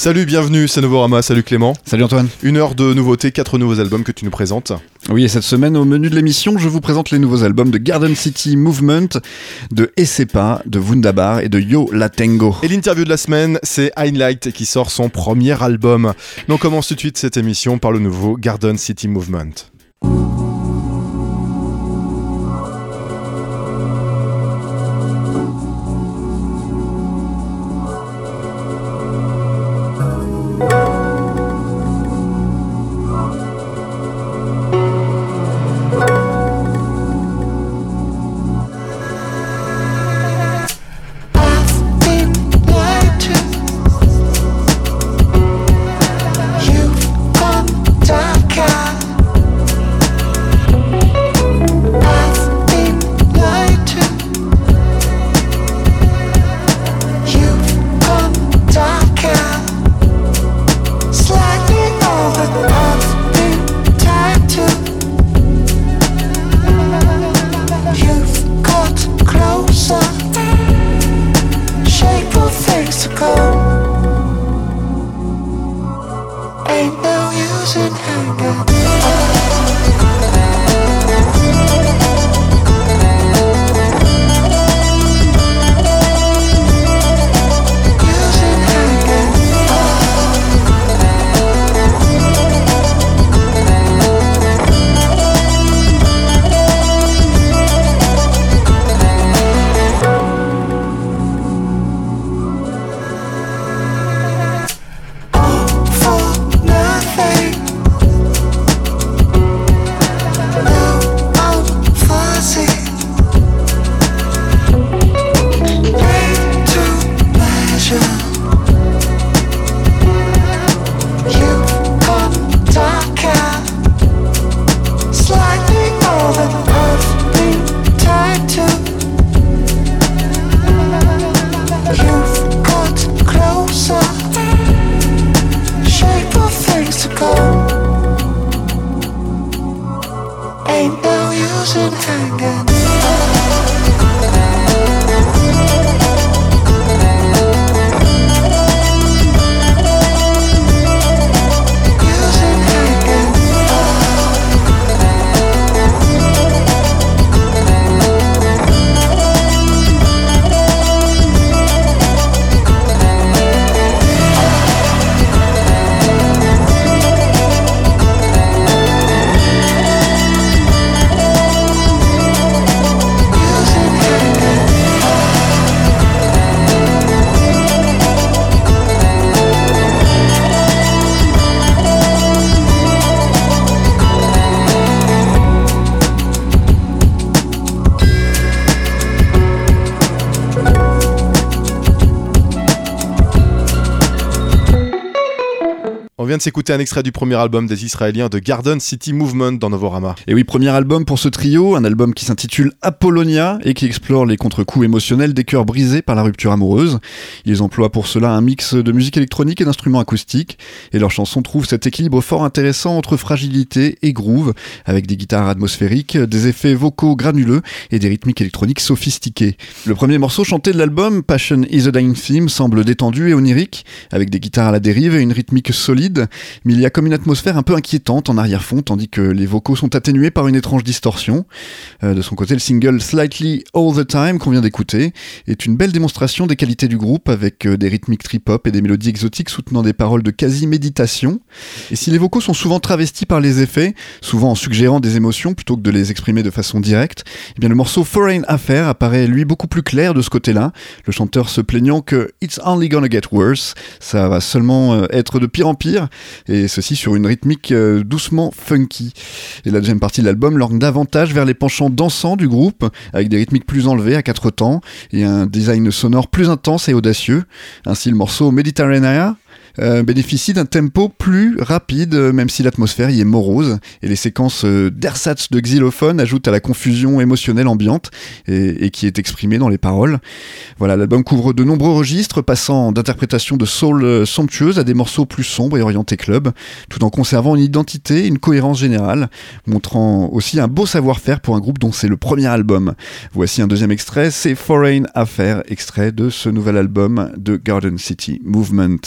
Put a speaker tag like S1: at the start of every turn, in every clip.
S1: Salut, bienvenue, c'est Novorama, salut Clément.
S2: Salut Antoine.
S1: Une heure de nouveautés, quatre nouveaux albums que tu nous présentes.
S2: Oui, et cette semaine, au menu de l'émission, je vous présente les nouveaux albums de Garden City Movement, de Essepa, de Wundabar et de Yo La Tango.
S1: Et l'interview de la semaine, c'est Highlight qui sort son premier album. Mais on commence tout de suite cette émission par le nouveau Garden City Movement. De s'écouter un extrait du premier album des Israéliens de Garden City Movement dans Novorama.
S2: Et oui, premier album pour ce trio, un album qui s'intitule Apollonia et qui explore les contre-coups émotionnels des cœurs brisés par la rupture amoureuse. Ils emploient pour cela un mix de musique électronique et d'instruments acoustiques, et leurs chansons trouvent cet équilibre fort intéressant entre fragilité et groove, avec des guitares atmosphériques, des effets vocaux granuleux et des rythmiques électroniques sophistiquées. Le premier morceau chanté de l'album, Passion is a Dying Theme, semble détendu et onirique, avec des guitares à la dérive et une rythmique solide, mais il y a comme une atmosphère un peu inquiétante en arrière-fond, tandis que les vocaux sont atténués par une étrange distorsion. Euh, de son côté, le single Slightly All the Time qu'on vient d'écouter est une belle démonstration des qualités du groupe avec euh, des rythmiques trip-hop et des mélodies exotiques soutenant des paroles de quasi-méditation. Et si les vocaux sont souvent travestis par les effets, souvent en suggérant des émotions plutôt que de les exprimer de façon directe, eh bien le morceau Foreign Affair apparaît lui beaucoup plus clair de ce côté-là, le chanteur se plaignant que It's only gonna get worse, ça va seulement euh, être de pire en pire, et ceci sur une rythmique euh, doucement funky. Et la deuxième partie de l'album l'orne davantage vers les penchants dansants du groupe, avec des rythmiques plus enlevées à quatre temps, et un design sonore plus intense et audacieux. Ainsi le morceau Mediterranean euh, bénéficie d'un tempo plus rapide, euh, même si l'atmosphère y est morose, et les séquences euh, d'ersatz de xylophone ajoutent à la confusion émotionnelle ambiante et, qui est exprimée dans les paroles. Voilà, l'album couvre de nombreux registres, passant d'interprétations de soul somptueuses à des morceaux plus sombres et orientés club, tout en conservant une identité, une cohérence générale, montrant aussi un beau savoir-faire pour un groupe dont c'est le premier album. Voici un deuxième extrait, c'est Foreign Affair, extrait de ce nouvel album de Garden City Movement.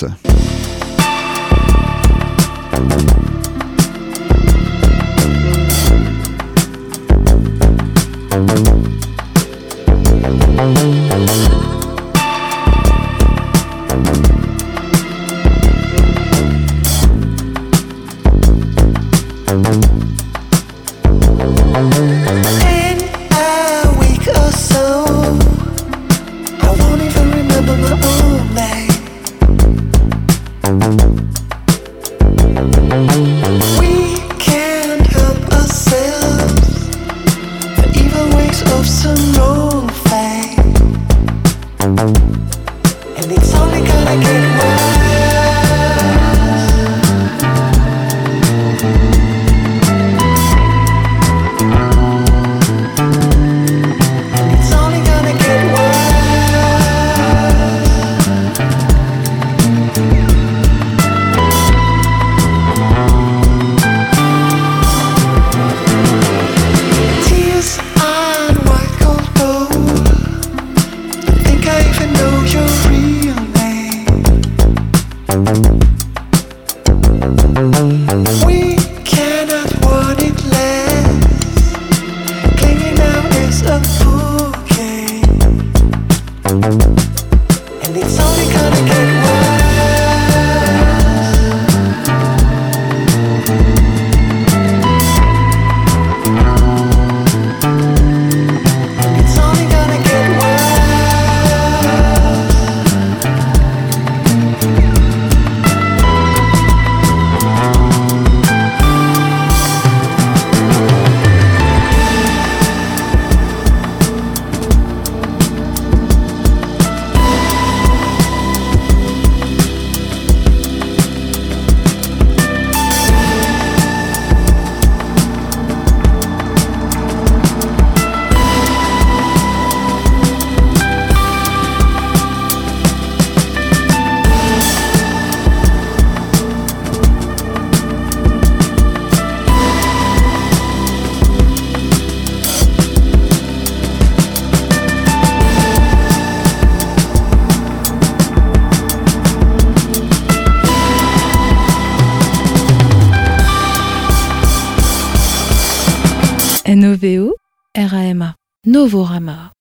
S1: RAMA, Novorama.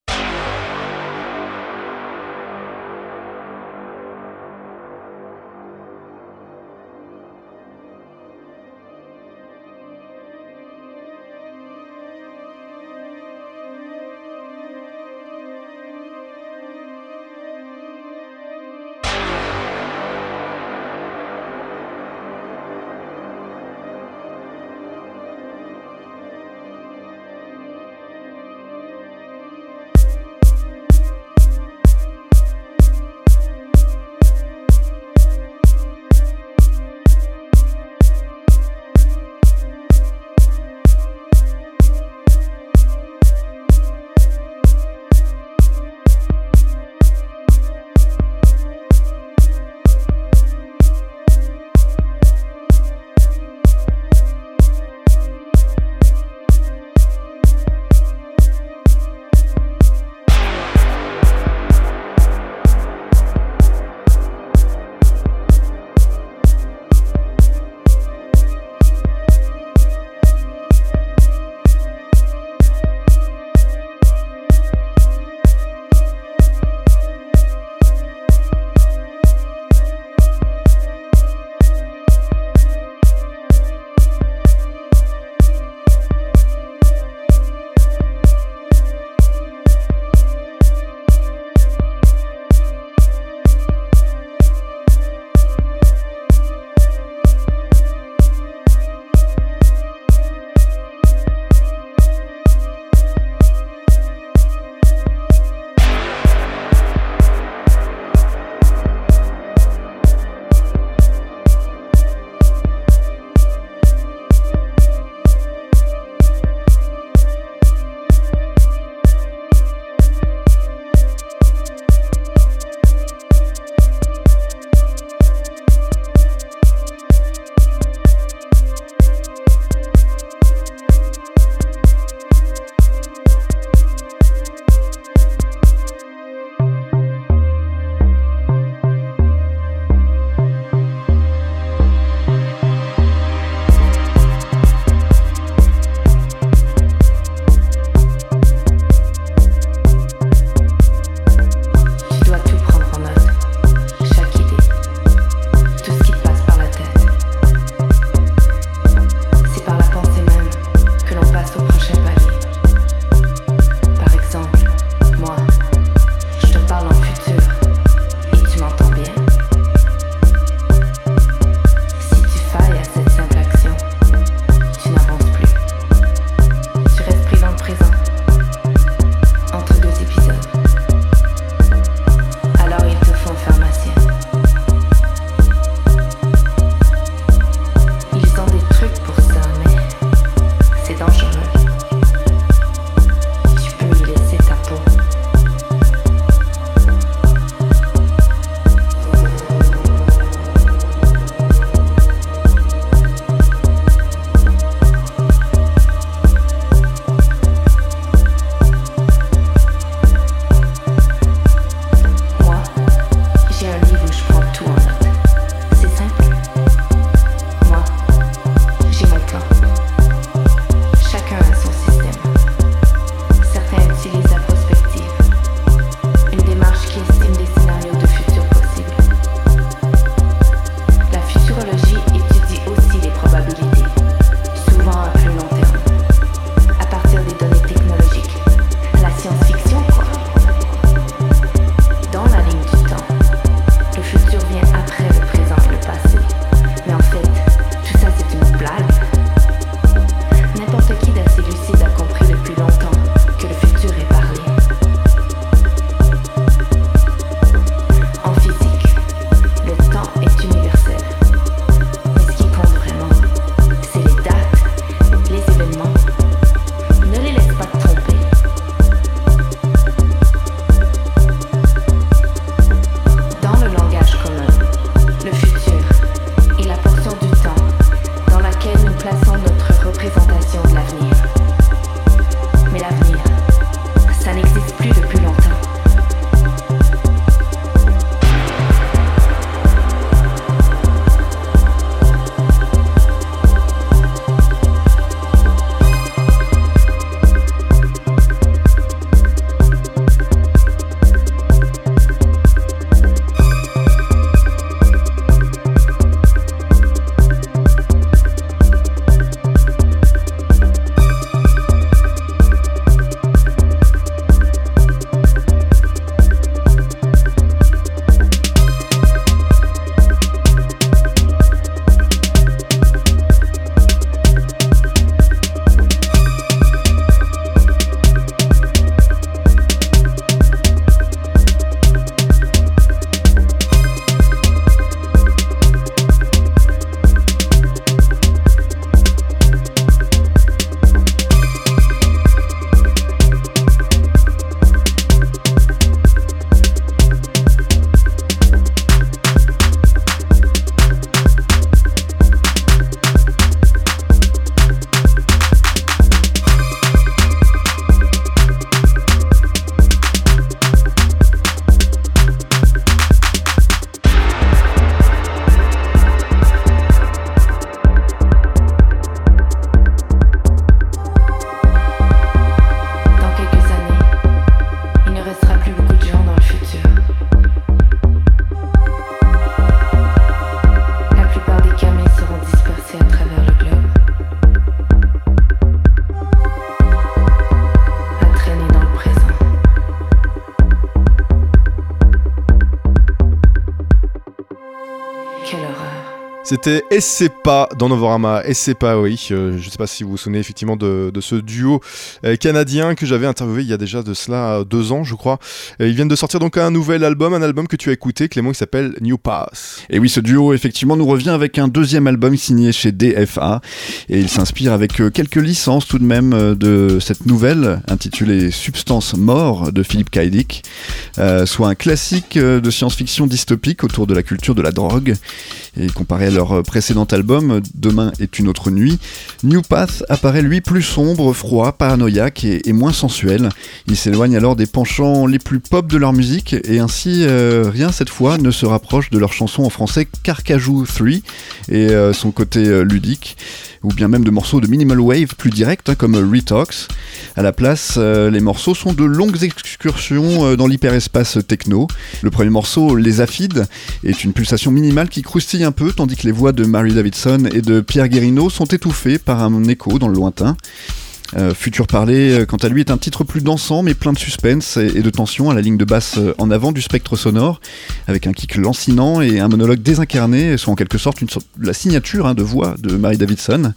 S3: C'était pas dans Novorama, pas, oui. Euh, je sais pas si vous vous souvenez effectivement de, ce duo euh, canadien que j'avais interviewé il y a déjà de cela deux ans, je crois. ils viennent de sortir donc un nouvel album, un album que tu as écouté, Clément, qui s'appelle New Pass.
S2: Et oui, ce duo effectivement nous revient avec un deuxième album signé chez DFA. Et il s'inspire avec euh, quelques licences tout de même de cette nouvelle intitulée Substance Mort de Philippe K. soit un classique de science-fiction dystopique autour de la culture de la drogue. Et comparé à leur précédent album, Demain est une autre nuit, New Path apparaît lui plus sombre, froid, paranoïaque et, moins sensuel. Il s'éloigne alors des penchants les plus pop de leur musique et ainsi euh, rien cette fois ne se rapproche de leur chanson en français Carcajou 3 et euh, son côté euh, ludique ou bien même de morceaux de minimal wave plus directs hein, comme Retox. À la place, euh, les morceaux sont de longues excursions euh, dans l'hyperespace techno. Le premier morceau, Les Aphides, est une pulsation minimale qui croustille un peu, tandis que les voix de Mary Davidson et de Pierre Guérino sont étouffées par un écho dans le lointain. Euh, Futur Parler, euh, quant à lui, est un titre plus dansant mais plein de suspense et, de tension à la ligne de basse euh, en avant du spectre sonore, avec un kick lancinant et un monologue désincarné, soit en quelque sorte la signature hein, de voix de Mary Davidson.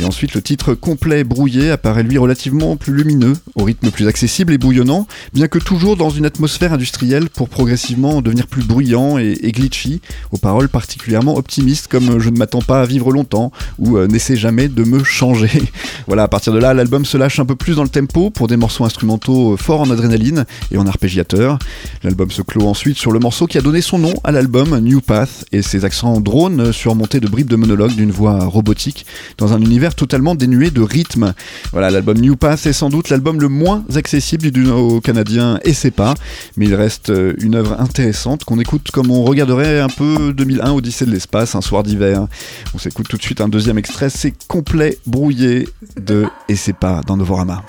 S2: Et ensuite, le titre complet brouillé apparaît lui relativement plus lumineux, au rythme plus accessible et bouillonnant, bien que toujours dans une atmosphère industrielle pour progressivement devenir plus bruyant et, glitchy, aux paroles particulièrement optimistes comme Je ne m'attends pas à vivre longtemps ou N'essaie jamais de me changer. voilà, à partir de là, l'album se lâche un peu plus dans le tempo pour des morceaux instrumentaux euh, forts en adrénaline et en arpégiateur. L'album se clôt ensuite sur le morceau qui a donné son nom à l'album, New Path, et ses accents drones surmontés de bribes de monologue d'une voix robotique dans un univers totalement dénué de rythme. Voilà, l'album New Path est sans doute l'album le moins accessible du duo canadien et c'est pas, mais il reste euh, une œuvre intéressante qu'on écoute comme on regarderait un peu 2001 Odyssée de l'espace, un soir d'hiver. On s'écoute tout de suite un deuxième extrait, c'est complet brouillé de et pas dans Novorama.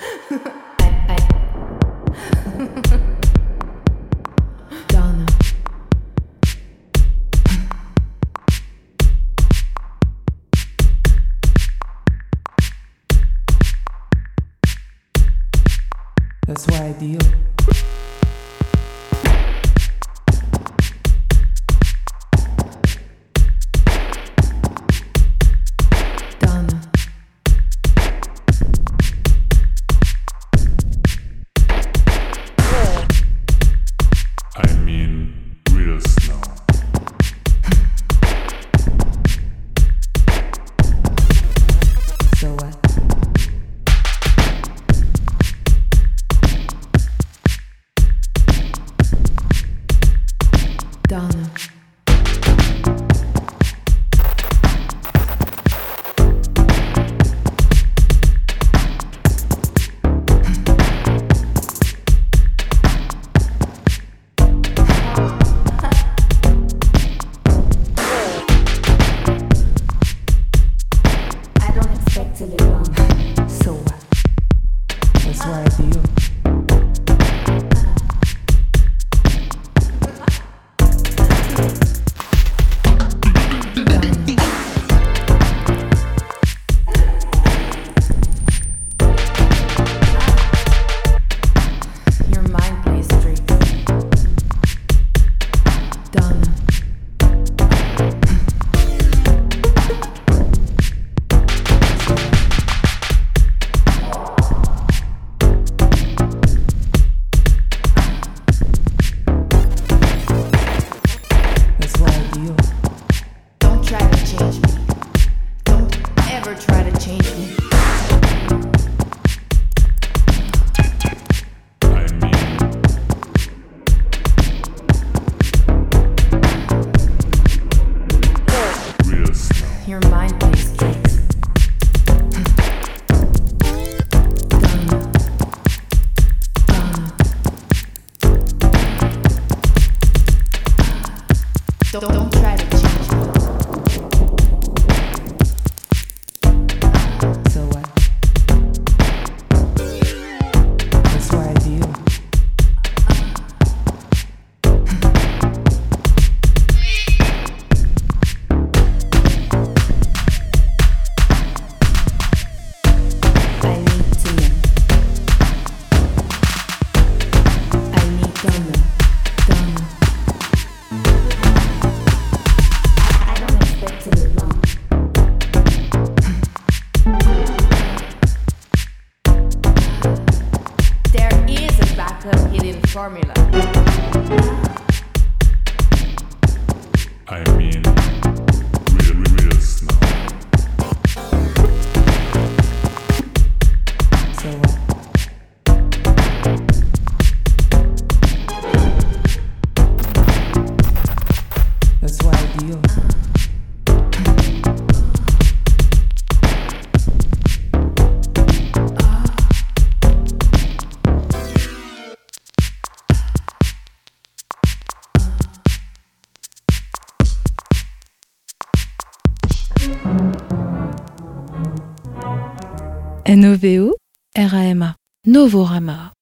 S2: That's why I deal.
S4: change me. Novorama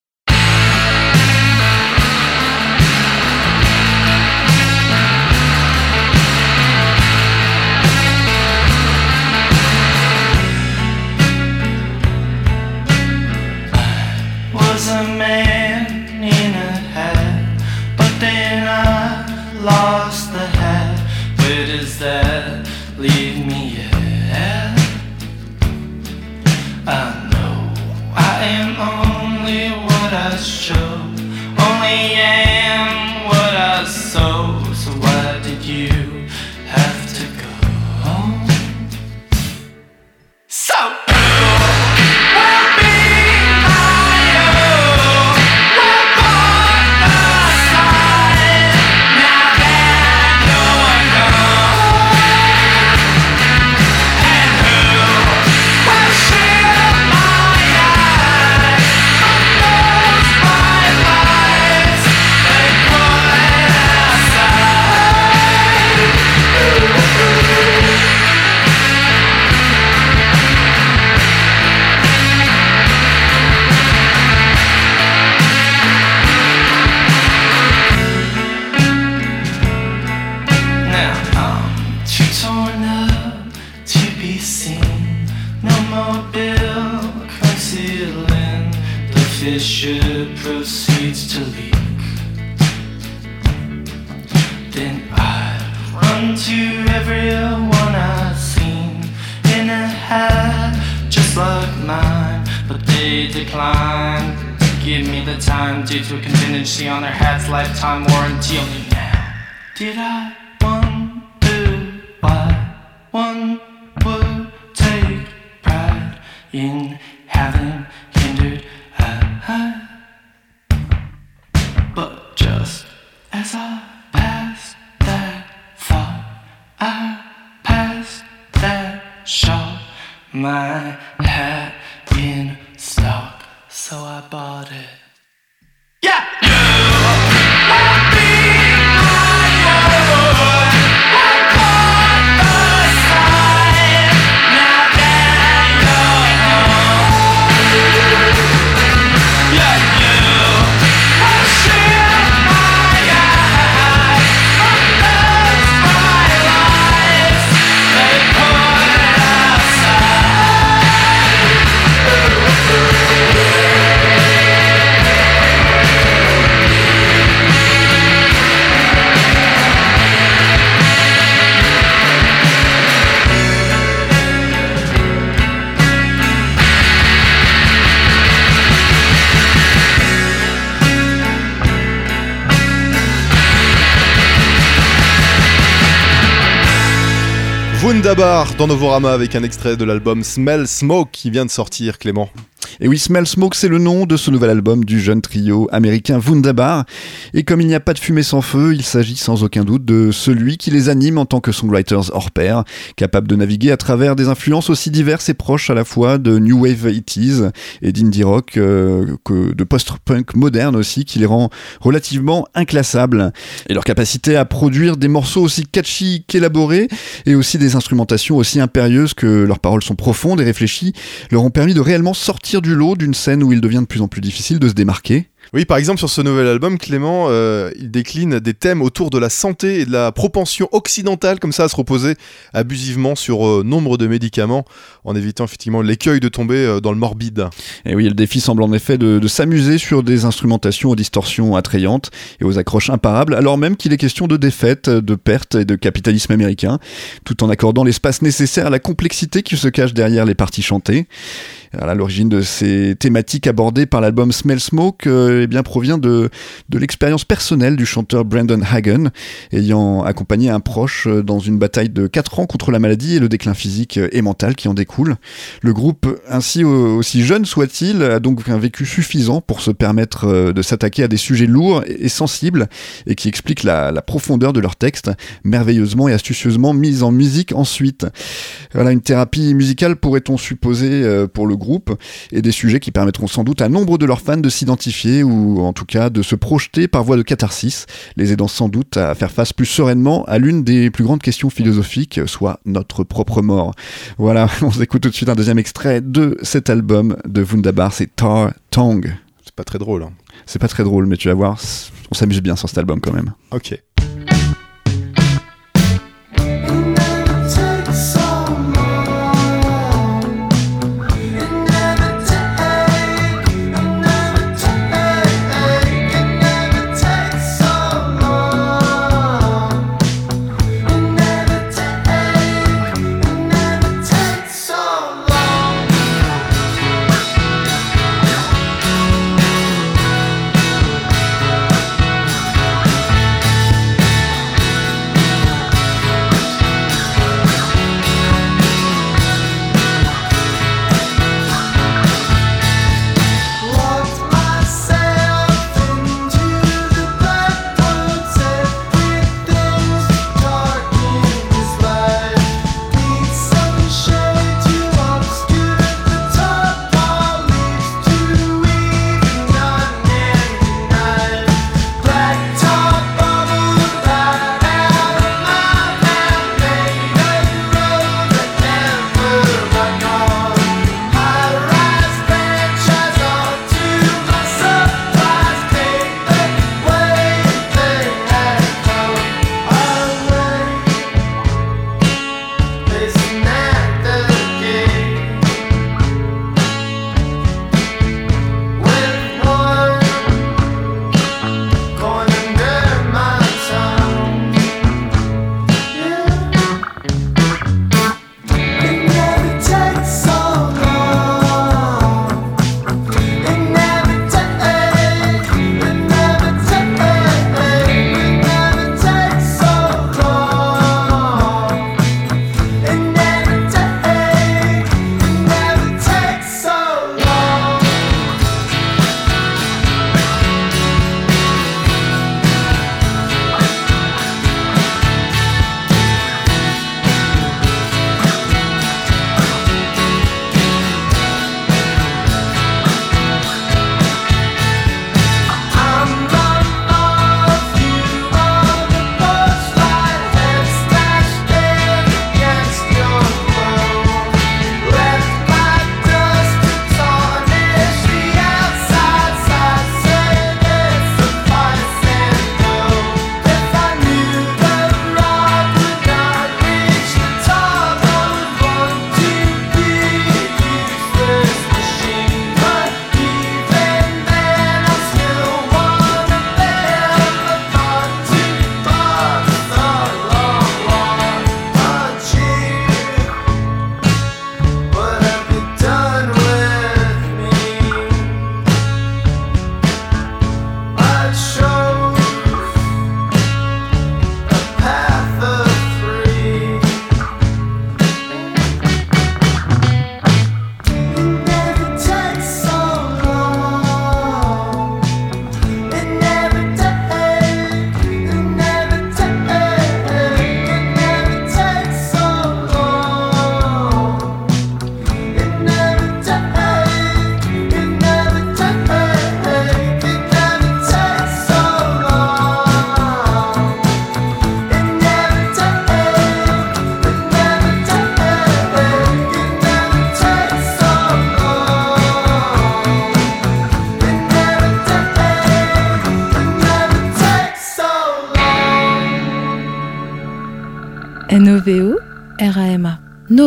S4: one
S3: Wunderbar dans Novorama avec un extrait de l'album Smell Smoke qui vient de sortir, Clément.
S2: Et oui, Smell Smoke, c'est le nom de ce nouvel album du jeune trio américain Wunderbar. Et comme il n'y a pas de fumée sans feu, il s'agit sans aucun doute de celui qui les anime en tant que songwriters hors pair, capables de naviguer à travers des influences aussi diverses et proches à la fois de New Wave 80s et d'indie rock, euh, que de post-punk moderne aussi, qui les rend relativement inclassables. Et leur capacité à produire des morceaux aussi catchy qu'élaborés et aussi des instrumentations aussi impérieuses que leurs paroles sont profondes et réfléchies leur ont permis de réellement sortir du lot d'une scène où il devient de plus en plus difficile de se démarquer.
S3: Oui, par exemple, sur ce nouvel album, Clément, euh, il décline des thèmes autour de la santé et de la propension occidentale, comme ça, à se reposer abusivement sur euh, nombre de médicaments, en évitant effectivement l'écueil de tomber euh, dans le morbide.
S2: Et oui, le défi semble en effet de, s'amuser sur des instrumentations aux distorsions attrayantes et aux accroches imparables, alors même qu'il est question de défaite, de perte et de capitalisme américain, tout en accordant l'espace nécessaire à la complexité qui se cache derrière les parties chantées. À l'origine de ces thématiques abordées par l'album Smell Smoke, eh bien, provient de, de l'expérience personnelle du chanteur Brandon Hagen, ayant accompagné un proche euh, dans une bataille de 4 ans contre la maladie et le déclin physique et mental qui en découle. Le groupe, ainsi au- aussi jeune soit-il, a donc un vécu suffisant pour se permettre euh, de s'attaquer à des sujets lourds et sensibles et qui expliquent la, la profondeur de leurs textes, merveilleusement et astucieusement mis en musique ensuite. Voilà une thérapie musicale pourrait-on supposer euh, pour le groupe et des sujets qui permettront sans doute à nombre de leurs fans de s'identifier ou en tout cas de se projeter par voie de catharsis, les aidant sans doute à faire face plus sereinement à l'une des plus grandes questions philosophiques, soit notre propre mort. Voilà, on s'écoute tout de suite un deuxième extrait de cet album de Wunderbar, c'est Tar Tongue.
S4: C'est pas très drôle. hein.
S2: C'est pas très drôle, mais tu vas voir, on s'amuse bien sur cet album quand même.
S4: Ok.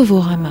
S5: Novorama.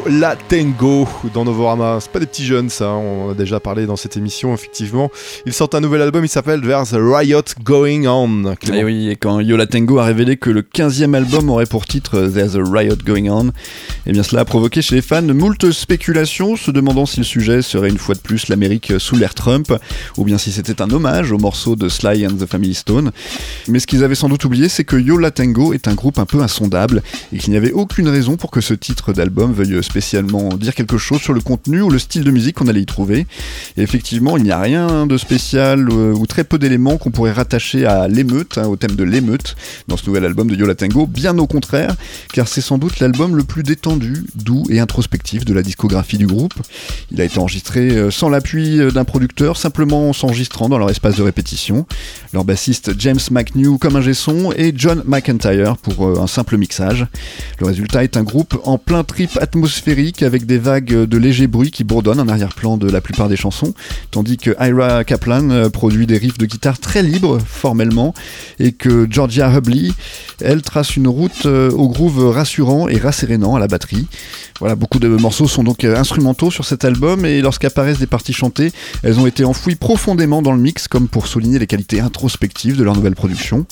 S3: Yo la Tango dans Novorama. C'est pas des petits jeunes, ça. On en a déjà parlé dans cette émission, effectivement. Ils sortent un nouvel album, il s'appelle There's a Riot Going On.
S2: Et oui, et quand Yola Tango a révélé que le 15e album aurait pour titre There's a Riot Going On, eh bien cela a provoqué chez les fans moult spéculations, se demandant si le sujet serait une fois de plus l'Amérique sous l'ère Trump, ou bien si c'était un hommage au morceau de Sly and the Family Stone. Mais ce qu'ils avaient sans doute oublié, c'est que Yola Tango est un groupe un peu insondable, et qu'il n'y avait aucune raison pour que ce titre d'album veuille spécialement dire quelque chose sur le contenu ou le style de musique qu'on allait y trouver. Et effectivement, il n'y a rien de spécial euh, ou très peu d'éléments qu'on pourrait rattacher à l'émeute, hein, au thème de l'émeute, dans ce nouvel album de Yola Tango, bien au contraire, car c'est sans doute l'album le plus détendu, doux et introspectif de la discographie du groupe. Il a été enregistré euh, sans l'appui euh, d'un producteur, simplement en s'enregistrant dans leur espace de répétition. Leur bassiste James McNew comme un son et John McIntyre pour un simple mixage. Le résultat est un groupe en plein trip atmosphérique avec des vagues de légers bruits qui bourdonnent en arrière-plan de la plupart des chansons, tandis que Ira Kaplan euh, produit des riffs de guitare très libres formellement et que Georgia Hubley, elle trace une route euh, au groove rassurant et rassérénant à la batterie. Voilà, beaucoup de morceaux sont donc euh, instrumentaux sur cet album et lorsqu'apparaissent des parties chantées, elles ont été enfouies profondément dans le mix comme pour souligner les qualités introspectives de leur nouvelle production.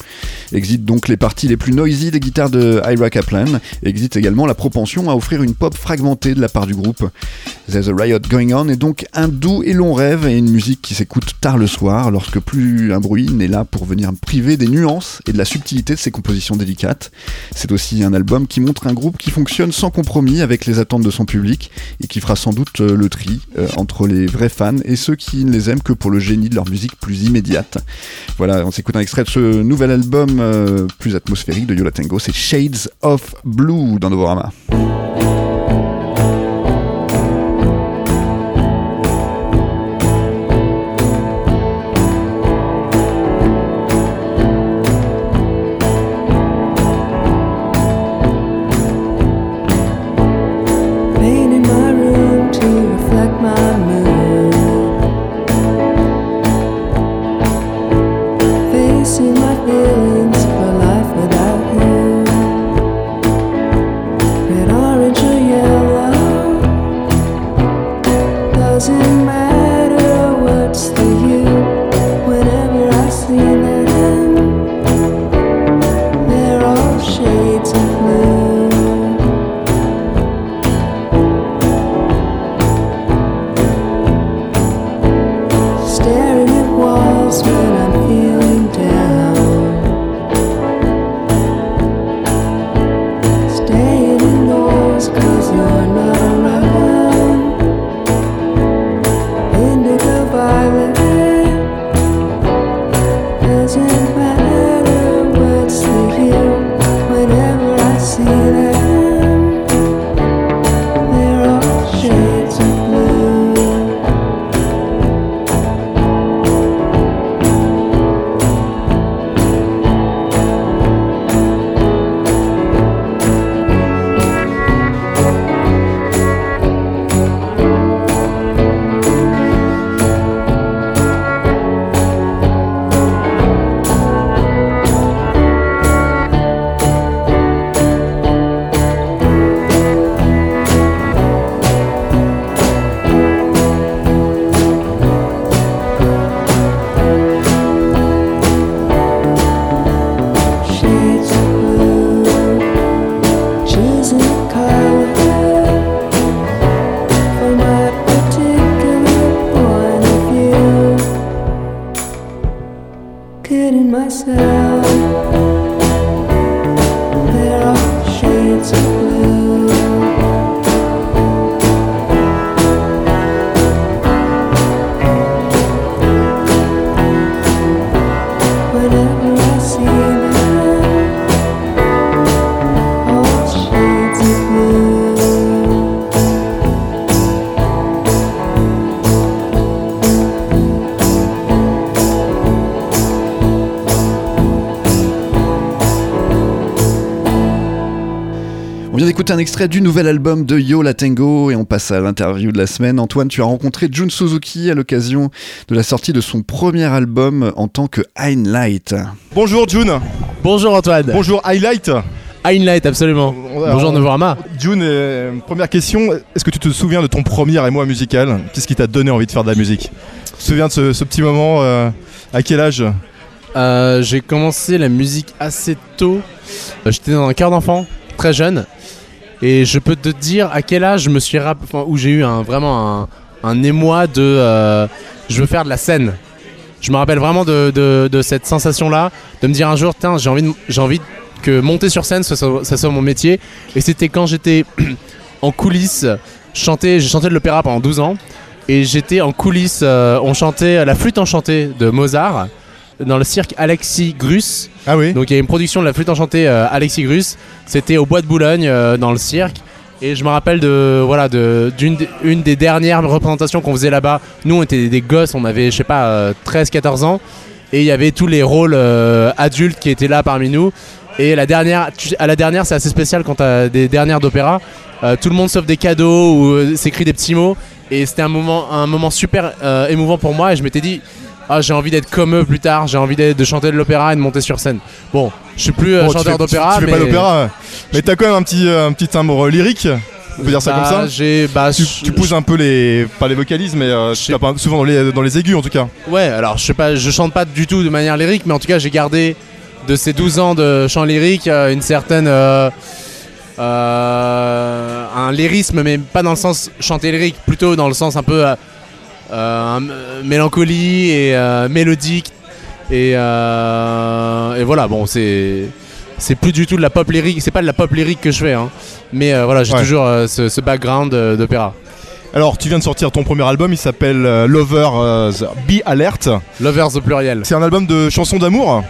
S2: Exit donc les parties les plus noisy des guitares de Ira Kaplan, exit également la propension à offrir une pop fragmentée de la part du groupe. There's a Riot Going On est donc un doux et long rêve et une musique qui s'écoute tard le soir lorsque plus un bruit n'est là pour venir priver des nuances et de la subtilité de ses compositions délicates. C'est aussi un album qui montre un groupe qui fonctionne sans compromis avec les attentes de son public et qui fera sans doute euh, le tri euh, entre les vrais fans et ceux qui ne les aiment que pour le génie de leur musique plus immédiate. Voilà, on s'écoute un extrait de ce nouvel album euh, plus atmosphérique de Yola Tango, c'est Shades of Blue dans Novorama. Un extrait du nouvel album de Yo La Tango et on passe à l'interview de la semaine. Antoine, tu as rencontré Jun Suzuki à l'occasion de la sortie de son premier album en tant que Highlight.
S3: Bonjour June.
S6: Bonjour Antoine.
S3: Bonjour Highlight.
S6: Highlight, absolument. Bonjour Novorama.
S3: June, euh, première question. Est-ce que tu te souviens de ton premier émoi musical? Qu'est-ce qui t'a donné envie de faire de la musique? Tu te souviens de ce, ce petit moment euh, À quel âge?
S6: Euh, J'ai commencé la musique assez tôt. Euh, J'étais dans un cœur d'enfant, très jeune. Et je peux te dire à quel âge je me suis rap- enfin, où j'ai eu un, vraiment un, émoi de euh, je veux faire de la scène. Je me rappelle vraiment de, cette sensation-là, de me dire un jour, tiens, j'ai envie, que monter sur scène, ça soit mon métier. Et c'était quand j'étais en coulisses, j'ai chanté de l'opéra pendant 12 ans. Et j'étais en coulisses, euh, on chantait la flûte enchantée de Mozart dans le cirque Alexis Grus.
S3: Ah oui
S6: Donc il y a une production de la flûte enchantée euh, Alexis Grus. C'était au Bois de Boulogne euh, dans le cirque. Et je me rappelle de voilà de d'une des- une des dernières représentations qu'on faisait là-bas. Nous on était des gosses, on avait je sais pas 13-14 ans et il y avait tous les rôles euh, adultes qui étaient là parmi nous. Et la dernière, à la dernière, c'est assez spécial quand t'as des dernières d'opéra. Euh, tout le monde sauf des cadeaux ou euh, s'écrit des petits mots. Et c'était un moment, un moment super euh, émouvant pour moi. Et je m'étais dit, ah, j'ai envie d'être comme eux plus tard. J'ai envie de chanter de l'opéra et de monter sur scène. Bon, je suis plus euh,
S3: Bon,
S6: chanteur d'opéra,
S3: Tu, tu fais
S6: mais
S3: pas l'opéra, ouais. mais t'as quand même un petit, euh, un petit timbre lyrique. On peut dire ça
S6: bah,
S3: comme ça
S6: J'ai, bah,
S3: tu, tu pousses un peu les. Pas les vocalises, mais euh, tu souvent dans les, dans les aigus en tout cas.
S6: Ouais, alors je sais pas, je chante pas du tout de manière lyrique, mais en tout cas j'ai gardé de ces 12 ans de chant lyrique euh, une certaine, euh, euh, un lyrisme, mais pas dans le sens chanter lyrique, plutôt dans le sens un peu mélancolie et euh, mélodique. Et, euh, et voilà, bon, c'est c'est plus du tout de la pop lyrique, c'est pas de la pop lyrique que je fais, hein. mais euh, voilà, j'ai
S3: Ouais.
S6: toujours euh, ce, ce background euh, d'opéra.
S3: Alors, tu viens de sortir ton premier album, il s'appelle euh, Lover euh, The Be Alert.
S6: Lovers au pluriel.
S3: C'est un album de chansons d'amour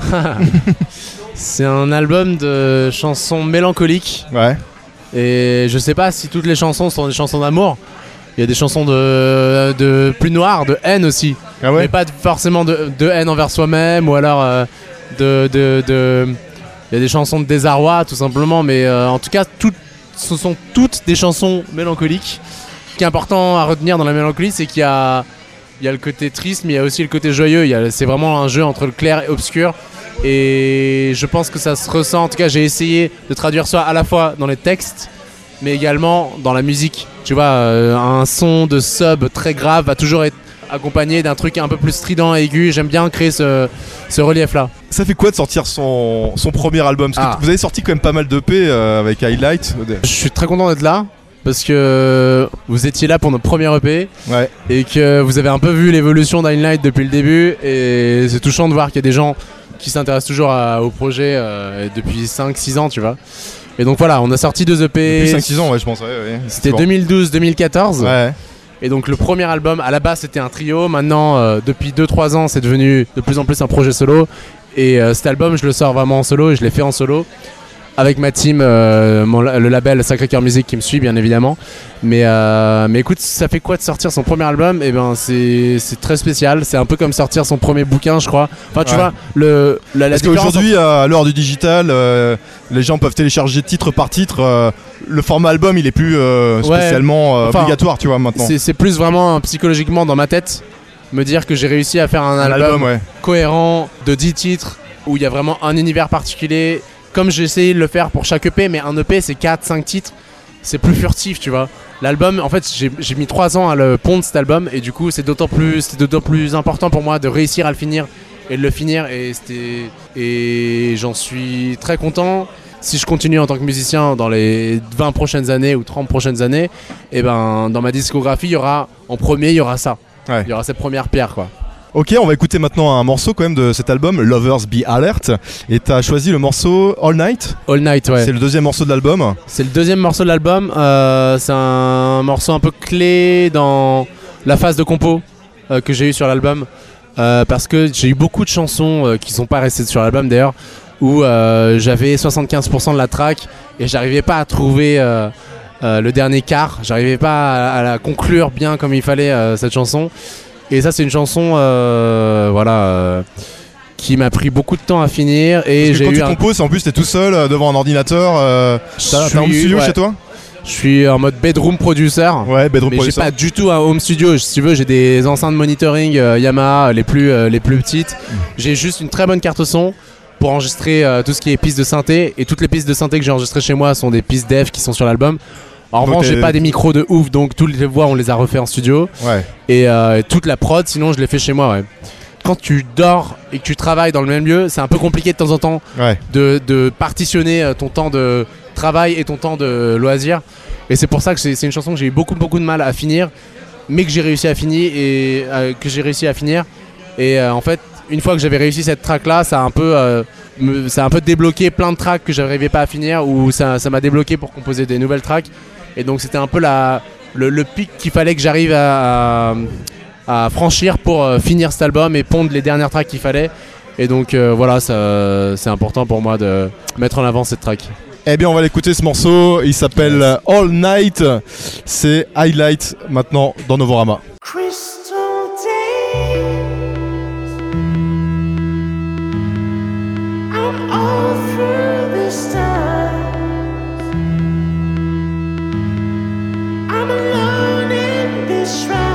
S6: C'est un album de chansons mélancoliques.
S3: Ouais.
S6: Et je sais pas si toutes les chansons sont des chansons d'amour. Il y a des chansons de, de plus noires, de haine aussi.
S3: Ah
S6: Mais pas forcément de, de haine envers soi-même ou alors euh, de, de, de- Il y a des chansons de désarroi tout simplement. Mais euh, en tout cas, toutes, ce sont toutes des chansons mélancoliques. Ce qui est important à retenir dans la mélancolie, c'est qu'il y a, il y a le côté triste, mais il y a aussi le côté joyeux. C'est vraiment un jeu entre le clair et obscur. Et je pense que ça se ressent. En tout cas, j'ai essayé de traduire ça à la fois dans les textes, mais également dans la musique. Tu vois, euh, un son de sub très grave va toujours être accompagné d'un truc un peu plus strident et aigu. J'aime bien créer ce, ce relief-là.
S3: Ça fait quoi de sortir son, son premier album? Parce que
S6: Ah.
S3: vous avez sorti quand même pas mal d'EP euh, avec Highlight.
S6: Je suis très content d'être là. Parce que vous étiez là pour notre premier EP
S3: Ouais.
S6: et que vous avez un peu vu l'évolution d'Highlight depuis le début et c'est touchant de voir qu'il y a des gens qui s'intéressent toujours à- au projet euh, depuis 5-6 ans tu vois. Et donc voilà, on a sorti deux EP.
S3: Depuis 5-6 ans, ouais, je pense. Ouais, ouais,
S6: C'était
S3: Bon.
S6: 2012-2014.
S3: Ouais.
S6: Et donc le premier album, à la base c'était un trio, maintenant euh, depuis 2-3 ans c'est devenu de plus en plus un projet solo. Et euh, cet album je le sors vraiment en solo et je l'ai fait en solo. Avec ma team, euh, mon le label Sacré Cœur Musique qui me suit bien évidemment. Mais, euh, mais écoute, ça fait quoi de sortir son premier album? Et ben c'est très spécial, c'est un peu comme sortir son premier bouquin je crois. Enfin tu
S3: Ouais.
S6: vois, le, la, la
S3: Parce qu'aujourd'hui, à l'heure du digital, euh, les gens peuvent télécharger titre par titre. le format album, il est plus
S6: Ouais.
S3: spécialement
S6: Enfin,
S3: obligatoire, tu vois, maintenant.
S6: c'est plus vraiment psychologiquement dans ma tête me dire que j'ai réussi à faire un,
S3: Un
S6: album
S3: album, ouais.
S6: cohérent de 10 titres où il y a vraiment un univers particulier. Comme j'ai essayé de le faire pour chaque EP, mais un EP c'est 4-5 titres, c'est plus furtif, tu vois. L'album, en fait, j'ai mis 3 ans à le pondre cet album et du coup, c'est d'autant plus, d'autant plus important pour moi de réussir à le finir et de le finir et et j'en suis très content. Si je continue en tant que musicien dans les 20 prochaines années ou 30 prochaines années, et ben dans ma discographie, il y aura en premier, il y aura ça.
S3: Ouais.
S6: Il y aura cette première pierre quoi.
S3: Ok, on va écouter maintenant un morceau quand même de cet album, Lovers Be Alert. Et t'as choisi le morceau All Night.
S6: All Night, ouais.
S3: C'est le deuxième morceau de l'album.
S6: C'est le deuxième morceau de l'album. euh, c'est un morceau un peu clé dans la phase de compo euh, que j'ai eu sur l'album. Euh, parce que j'ai eu beaucoup de chansons qui sont pas restées sur l'album d'ailleurs, où j'avais 75% de la track et j'arrivais pas à trouver le dernier quart. J'arrivais pas à, à la conclure bien comme il fallait cette chanson. Et ça, c'est une chanson, euh, voilà. euh, qui m'a pris beaucoup de temps à finir et j'ai
S3: quand
S6: eu
S3: tu
S6: un
S3: composes, en plus, t'es tout seul euh, devant un ordinateur. euh, T'as un home
S6: suis-
S3: studio
S6: ouais.
S3: chez toi
S6: Je suis en mode bedroom producer.
S3: Ouais, bedroom
S6: mais j'ai
S3: producer.
S6: pas du tout un home studio. Si tu veux, j'ai des enceintes monitoring euh, Yamaha, les plus, euh, les plus petites.
S3: Mm.
S6: J'ai juste une très bonne carte son pour enregistrer euh, tout ce qui est pistes de synthé. Et toutes les pistes de synthé que j'ai enregistrées chez moi sont des pistes dev qui sont sur l'album. En
S3: Donc
S6: revanche, j'ai pas des micros de ouf, donc toutes les voix, on les a refait en studio.
S3: Ouais.
S6: Et euh, toute la prod, sinon, je l'ai fait chez moi, ouais. Quand tu dors et que tu travailles dans le même lieu, c'est un peu compliqué de temps en temps
S3: Ouais.
S6: de, de partitionner euh, ton temps de travail et ton temps de loisir. Et c'est pour ça que c'est une chanson que j'ai eu beaucoup beaucoup de mal à finir, mais que j'ai réussi à finir et euh, que j'ai réussi à finir. Et euh, en fait, une fois que j'avais réussi cette track là, ça a un peu, euh, me- ça a un peu débloqué plein de tracks que j'arrivais pas à finir ou ça ça m'a débloqué pour composer des nouvelles tracks. Et donc c'était un peu la, le, le pic qu'il fallait que j'arrive à, à- à franchir pour euh, finir cet album et pondre les dernières tracks qu'il fallait. Et donc euh, voilà, c'est important pour moi de mettre en avant cette track.
S3: Eh bien, on va l'écouter ce morceau. Il s'appelle All Night. C'est Highlight maintenant dans Novorama.
S4: Crystal days. I'm all through the stars. enshrouded.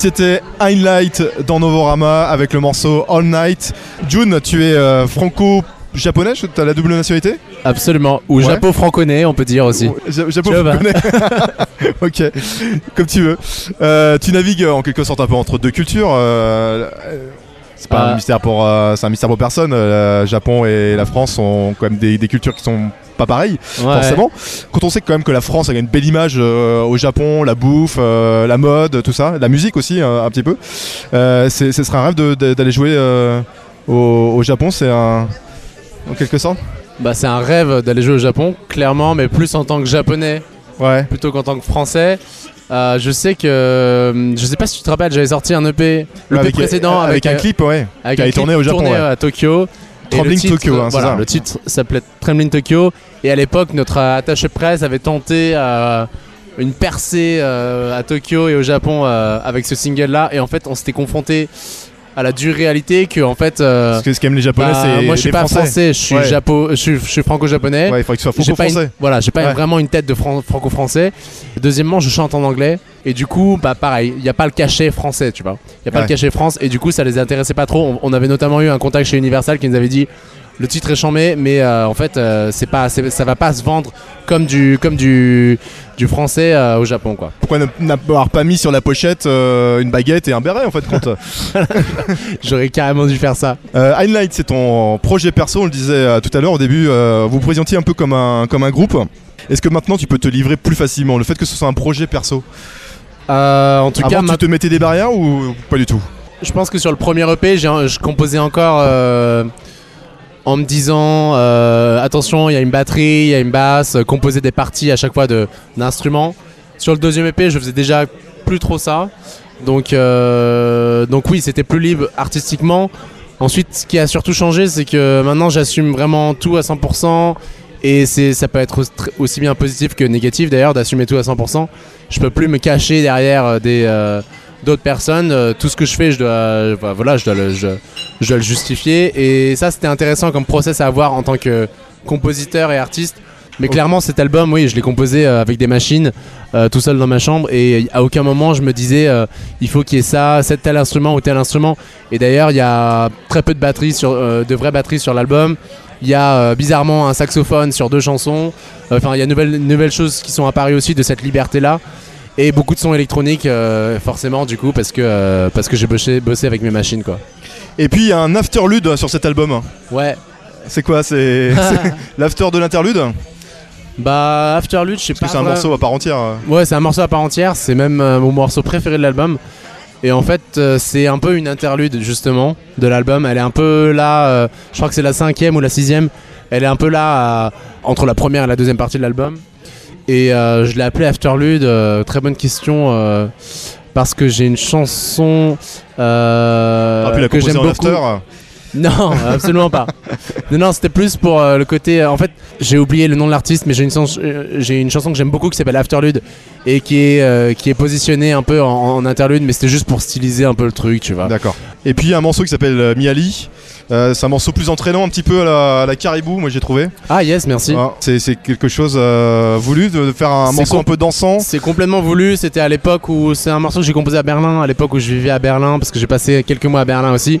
S3: C'était Highlight dans Novorama avec le morceau All Night. June, tu es euh, franco-japonais, tu as la double nationalité?
S6: Absolument. Ou
S3: Ouais.
S6: japo-franconais, on peut dire aussi.
S3: Ja- Japon,
S6: Tu
S3: je
S6: vas.
S3: connais. ok, comme tu veux. Euh, tu navigues en quelque sorte un peu entre deux cultures. euh, c'est pas un
S6: Ah.
S3: mystère pour, c'est un mystère pour personne. Le Japon et la France ont quand même des, des cultures qui sont pas
S6: Ouais.
S3: forcément. Quand on sait quand même que la France a une belle image euh, au Japon, la bouffe, euh, la mode, tout ça, la musique aussi euh, un petit peu. Ce serait un rêve d'aller jouer au, au Japon. C'est un, en quelque sorte?
S6: Bah, c'est un rêve d'aller jouer au Japon, clairement, mais plus en tant que japonais
S3: Ouais.
S6: plutôt qu'en tant que français. Euh, je sais que. Je sais pas si tu te rappelles, j'avais sorti un EP, le
S3: avec,
S6: précédent
S3: avec, un
S6: euh,
S3: clip, ouais.
S6: avec
S3: qui a
S6: un
S3: été tourné au Japon,
S6: tourné,
S3: ouais.
S6: à Tokyo.
S3: Trembling
S6: titre,
S3: Tokyo, hein, c'est
S6: voilà,
S3: ça.
S6: Le titre s'appelait Trembling Tokyo. Et à l'époque, notre attaché presse avait tenté euh, une percée euh, à Tokyo et au Japon euh, avec ce single-là. Et en fait, on s'était confronté à la dure réalité que en fait. euh,
S3: Parce que ce qu'aiment les Japonais,
S6: bah,
S3: c'est
S6: moi, je suis pas
S3: Français.
S6: français, je suis,
S3: Ouais.
S6: japo, je suis, je suis franco-japonais.
S3: Ouais, il faudrait que
S6: J'ai pas une-
S3: franco-français.
S6: voilà, j'ai pas
S3: Ouais.
S6: vraiment une tête de fran- franco-français. Deuxièmement, je chante en anglais. Et du coup, bah pareil, il n'y a pas le cachet français, tu vois. Il n'y a pas le cachet France. Et du coup, ça les intéressait pas trop. On, on avait notamment eu un contact chez Universal qui nous avait dit le titre est chambé, mais euh, en fait, euh, c'est pas, ça va pas se vendre comme du, comme du, du français euh, au Japon, quoi.
S3: Pourquoi n'avoir pas mis sur la pochette une baguette et un béret en fait quand
S6: J'aurais carrément dû faire ça.
S3: Highlight c'est ton projet perso, on le disait tout à l'heure au début, vous vous présentiez un peu comme un, comme un groupe. Est-ce que maintenant tu peux te livrer plus facilement? Le fait que ce soit un projet perso?
S6: En tout
S3: Avant
S6: cas,
S3: tu te mettais des barrières ou pas du tout?
S6: Je pense que sur le premier EP, j'ai- je composais encore en me disant euh, attention, il y a une batterie, il y a une basse, euh, composer des parties à chaque fois d'instruments. Sur le deuxième EP, je faisais déjà plus trop ça. Donc, euh, donc oui, c'était plus libre artistiquement. Ensuite, ce qui a surtout changé, c'est que maintenant j'assume vraiment tout à 100%. Et ça peut être aussi- bien positif que négatif d'ailleurs d'assumer tout à 100%. Je peux plus me cacher derrière des, d'autres personnes. Euh, tout ce que je fais, je dois, euh, voilà, je dois, le, je, je dois le justifier. Et ça, c'était intéressant comme process à avoir en tant que compositeur et artiste. Mais clairement, cet album, oui, je l'ai composé euh, avec des machines, euh, tout seul dans ma chambre. Et à aucun moment, je me disais, euh, il faut qu'il y ait ça, cet tel instrument ou tel instrument. Et d'ailleurs, il y a très peu de batteries sur, de vraies batteries sur l'album. Il y a bizarrement un saxophone sur deux chansons. Enfin, il y a de nouvelles, nouvelles choses qui sont apparues aussi de cette liberté-là. Et beaucoup de sons électroniques, euh, forcément, du coup, parce que, euh, parce que j'ai bossé, bossé avec mes machines, quoi.
S3: Et puis il y a un afterlude sur cet album.
S6: Ouais.
S3: C'est quoi C'est l'after de l'interlude?
S6: Bah, Afterlude, je sais pas.
S3: c'est un morceau à part entière. euh.
S6: Ouais, c'est un morceau à part entière. C'est même euh, mon morceau préféré de l'album. Et en fait, euh, c'est un peu une interlude justement de l'album. Elle est un peu là. euh, je crois que c'est la cinquième ou la sixième. Elle est un peu là entre la première et la deuxième partie de l'album. Et euh, je l'ai appelé Afterlude. euh, très bonne question. euh, parce que j'ai une chanson euh,
S3: Ah, puis la
S6: que j'aime
S3: en
S6: beaucoup.
S3: after.
S6: Non, absolument pas. Non, non, c'était plus pour euh, le côté. euh, en fait, j'ai oublié le nom de l'artiste, mais j'ai une, chanson- euh, j'ai une chanson que j'aime beaucoup qui s'appelle Afterlude et qui est, euh, qui est positionnée un peu en, en interlude, mais c'était juste pour styliser un peu le truc, tu vois.
S3: D'accord. Et puis il y a un morceau qui s'appelle euh, Miali. Euh, c'est un morceau plus entraînant un petit peu à la, à la caribou, moi j'ai trouvé.
S6: Ah, yes, merci.
S3: Ah, c'est quelque chose euh, voulu de faire un morceau un peu dansant.
S6: C'est complètement voulu. C'était à l'époque où c'est un morceau que j'ai composé à Berlin, à l'époque où je vivais à Berlin, parce que j'ai passé quelques mois à Berlin aussi.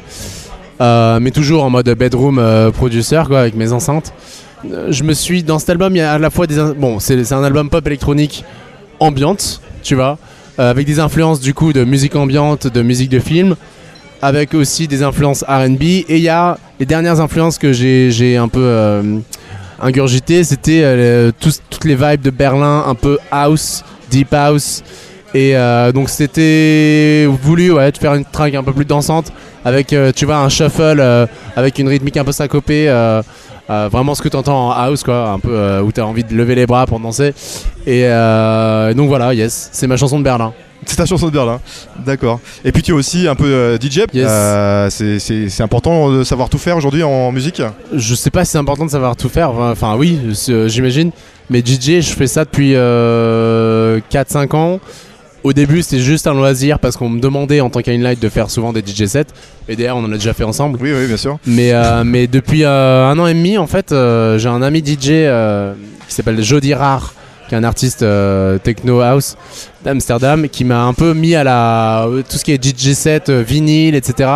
S6: Euh, mais toujours en mode bedroom producer, quoi, avec mes enceintes. Je me suis dans cet album, il y a à la fois des bon, c'est un album pop électronique ambiante, tu vois, avec des influences du coup de musique ambiante, de musique de film, avec aussi des influences R&B. Et il y a les dernières influences que j'ai un peu euh, ingurgitées, c'était euh, toutes les vibes de Berlin, un peu house, deep house. Et euh, donc c'était voulu ouais, de faire une track un peu plus dansante avec euh, tu vois un shuffle avec une rythmique un peu syncopée vraiment ce que tu entends en house quoi un peu où tu as envie de lever les bras pour danser et donc voilà yes c'est ma chanson de Berlin
S3: C'est ta chanson de Berlin. D'accord. Et puis tu es aussi un peu euh, DJ.
S6: Yes.
S3: Euh, c'est- important de savoir tout faire aujourd'hui en musique.
S6: je sais pas si c'est important de savoir tout faire enfin, oui euh, j'imagine mais DJ je fais ça depuis euh, 4-5 ans au début c'était juste un loisir parce qu'on me demandait en tant qu'Inlight de faire souvent des DJ sets et d'ailleurs on en a déjà fait ensemble
S3: Oui, oui, bien sûr.
S6: Mais, euh, mais depuis euh, un an et demi, en fait, euh, j'ai un ami DJ qui s'appelle Jody Rare, qui est un artiste euh, techno house d'Amsterdam, qui m'a un peu mis à la tout ce qui est DJ set, euh, vinyle, etc.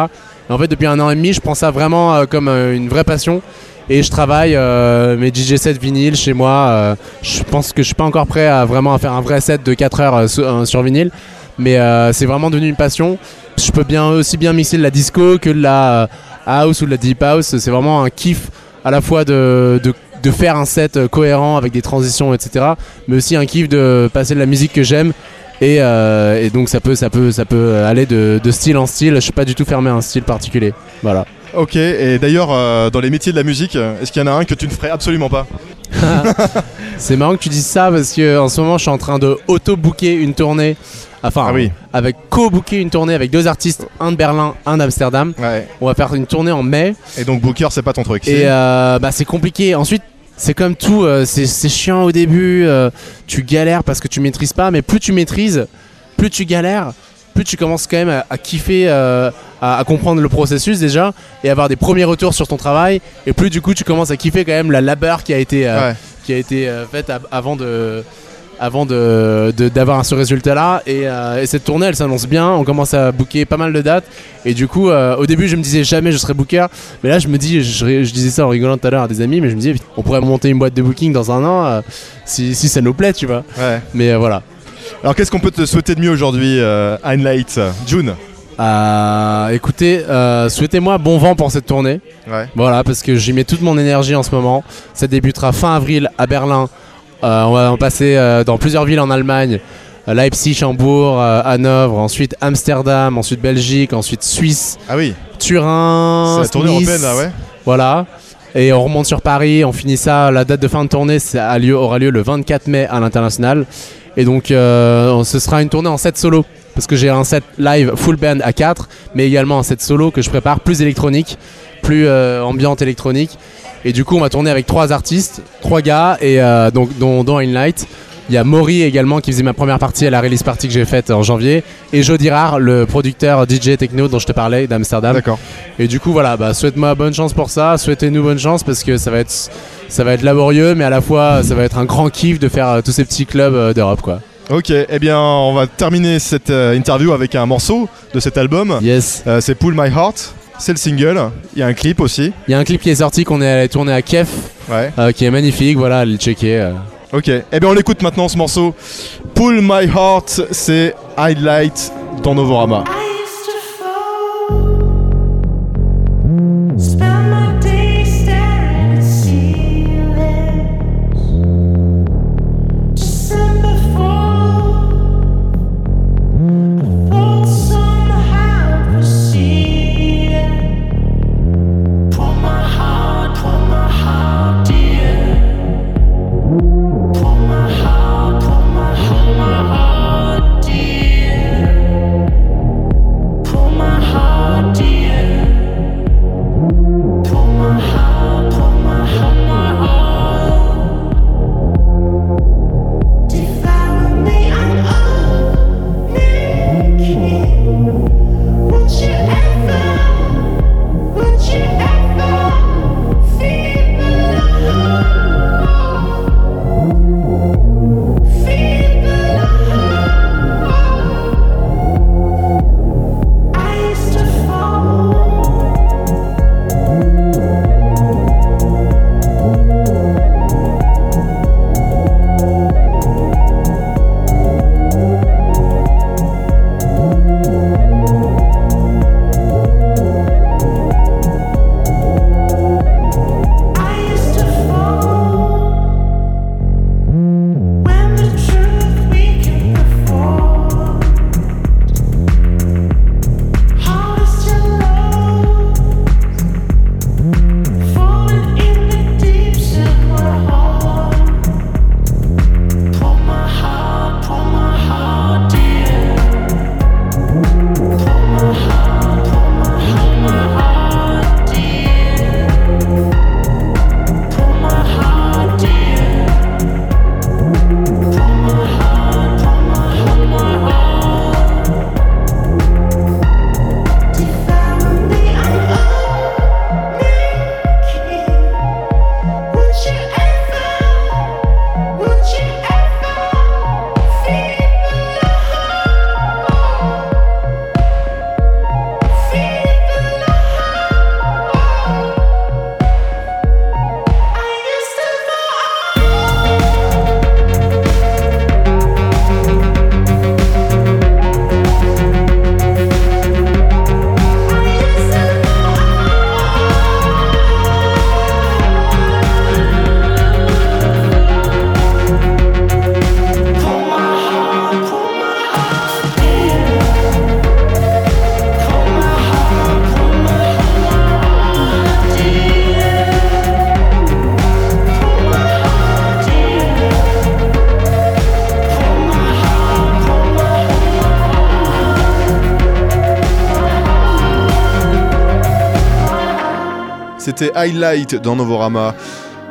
S6: Et en fait, depuis un an et demi, je prends ça vraiment euh, comme euh, une vraie passion. Et je travaille euh, mes DJ sets vinyle chez moi. euh, je pense que je suis pas encore prêt à vraiment faire un vrai set de 4 heures euh, sur, euh, vinyle. Mais euh, c'est vraiment devenu une passion. Je peux bien aussi bien mixer de la disco que de la euh, house ou de la deep house. C'est vraiment un kiff à la fois de, de faire un set euh, cohérent avec des transitions, etc. Mais aussi un kiff de passer de la musique que j'aime. Et, euh, et donc ça peut, ça peut, ça peut aller de, de style en style. Je suis pas du tout fermé à un style particulier. Voilà.
S3: Ok. Et d'ailleurs, euh, dans les métiers de la musique, est-ce qu'il y en a un que tu ne ferais absolument pas
S6: C'est marrant que tu dises ça parce que en ce moment je suis en train de auto-booker une tournée. Enfin,
S3: Ah oui.
S6: avec co-booker une tournée avec deux artistes, un de Berlin, un d'Amsterdam.
S3: Ouais.
S6: On va faire une tournée en mai.
S3: Et donc Booker, c'est pas ton truc.
S6: Et euh, bah, c'est compliqué. Ensuite, c'est comme tout, euh, c'est chiant au début. euh, tu galères parce que tu maîtrises pas, mais plus tu maîtrises, plus tu galères, plus tu commences quand même à, à kiffer, euh, à, à comprendre le processus déjà et avoir des premiers retours sur ton travail. Et plus du coup, tu commences à kiffer quand même la labeur qui a été,
S3: Ouais.
S6: qui a été faite av- avant de avant de de- d'avoir ce résultat là et, euh, et cette tournée elle s'annonce bien on commence à booker pas mal de dates et du coup euh, au début je me disais jamais je serais booker mais là je me dis je, je disais ça en rigolant tout à l'heure à des amis mais je me disais on pourrait monter une boîte de booking dans un an euh, si, si ça nous plaît tu vois
S3: Ouais.
S6: mais voilà
S3: Alors qu'est-ce qu'on peut te souhaiter de mieux aujourd'hui, Heinlein June?
S6: Euh, écoutez euh, souhaitez-moi bon vent pour cette tournée
S3: Ouais.
S6: Voilà, parce que j'y mets toute mon énergie en ce moment. Ça débutera fin avril à Berlin. Euh, on va en passer euh, dans plusieurs villes en Allemagne. Euh, Leipzig, Hambourg, Hanovre, ensuite Amsterdam, ensuite Belgique, ensuite Suisse,
S3: Ah oui.
S6: Turin,
S3: C'est la tournée
S6: Nice.
S3: européenne là, ouais.
S6: Voilà. Et on remonte sur Paris, on finit ça. La date de fin de tournée ça a lieu, aura lieu le 24 mai à l'international. Et donc euh, ce sera une tournée en 7 solo. Parce que j'ai un set live full band à 4, mais également un set solo que je prépare plus électronique, plus euh, ambiante électronique. Et du coup on va tourner avec trois artistes, trois gars, et euh, donc dont, dont Inlight. Il y a Maury également qui faisait ma première partie à la release party que j'ai faite en janvier. Et Jody Rare, le producteur DJ techno dont je te parlais d'Amsterdam.
S3: D'accord.
S6: Et du coup, voilà, bah, souhaite-moi bonne chance pour ça. Souhaitez-nous bonne chance parce que ça va être, ça va être laborieux, mais à la fois, ça va être un grand kiff de faire euh, tous ces petits clubs euh, d'Europe, quoi.
S3: Ok, eh bien on va terminer cette euh, interview avec un morceau de cet album.
S6: Yes.
S3: Euh, c'est Pull My Heart, c'est le single. Il y a un clip aussi.
S6: Il y a un clip qui est sorti qu'on est allé tourner à Kiev,
S3: Ouais.
S6: euh, qui est magnifique. Voilà, allez le checker. euh.
S3: Ok, eh bien on l'écoute maintenant ce morceau. Pull My Heart, c'est Highlight dans Novorama. C'était Highlight dans Novorama.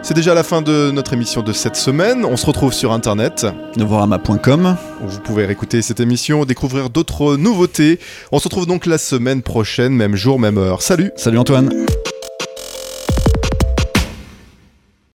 S3: C'est déjà la fin de notre émission de cette semaine. On se retrouve sur internet.
S2: Novorama.com.
S3: où Vous pouvez réécouter cette émission, découvrir d'autres nouveautés. On se retrouve donc la semaine prochaine, même jour, même heure. Salut
S2: Salut Antoine.